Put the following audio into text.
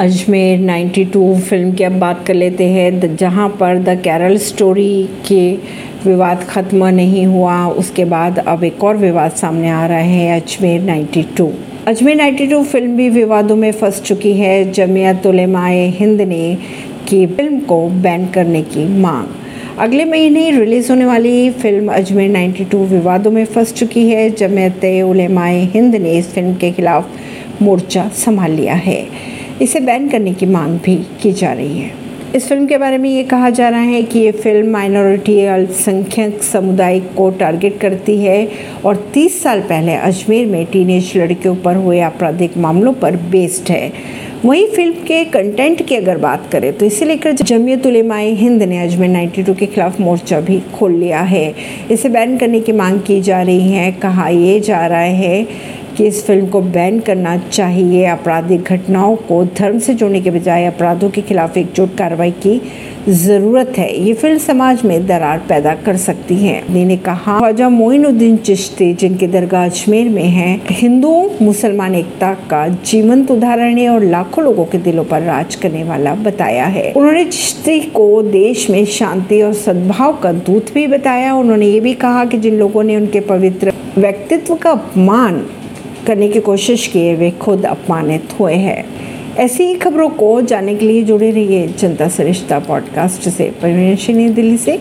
Ajmer 92 film की अब बात कर लेते हैं। जहाँ पर द कैरल स्टोरी के विवाद ख़त्म नहीं हुआ, उसके बाद अब एक और विवाद सामने आ रहा है, अजमेर 92 अजमेर 92 फ़िल्म भी विवादों में फंस चुकी है। जमियत उलेमाए हिंद ने की फ़िल्म को बैन करने की मांग। अगले महीने रिलीज़ होने वाली फ़िल्म अजमेर 92 विवादों में फंस चुकी है। जमियत उलेमाए हिंद ने इस फ़िल्म के खिलाफ मोर्चा संभाल लिया है। इसे बैन करने की मांग भी की जा रही है। इस फ़िल्म के बारे में ये कहा जा रहा है कि ये फ़िल्म माइनॉरिटी अल्पसंख्यक समुदाय को टारगेट करती है और 30 साल पहले अजमेर में टीनेज लड़कियों पर हुए आपराधिक मामलों पर बेस्ड है। वहीं फ़िल्म के कंटेंट की अगर बात करें तो इसे लेकर जमीयत उलेमाए हिंद ने अजमेर 92 के खिलाफ मोर्चा भी खोल लिया है। इसे बैन करने की मांग की जा रही है, कहा यह जा रहा है कि इस फ़िल्म को बैन करना चाहिए। आपराधिक घटनाओं को धर्म से जोड़ने के बजाय अपराधों के खिलाफ एकजुट कार्रवाई की ज़रूरत है। ये फ़िल्म समाज में दरार पैदा कर सकती है। ने कहा, ख्वाजा मोइनुद्दीन चिश्ती, जिनके दरगाह अजमेर में है हिंदुओं मुसलमान एकता का जीवंत उदाहरण है और लाखों लोगों के दिलों पर राज करने वाला बताया है। उन्होंने चिश्ती को देश में शांति और सद्भाव का दूत भी बताया। उन्होंने ये भी कहा कि जिन लोगों ने उनके पवित्र व्यक्तित्व का अपमान करने की कोशिश किए, वे खुद अपमानित हुए हैं। ऐसी ही खबरों को जानने के लिए जुड़े रहिए जनता सरिश्ता पॉडकास्ट से। परवीन दिल्ली से।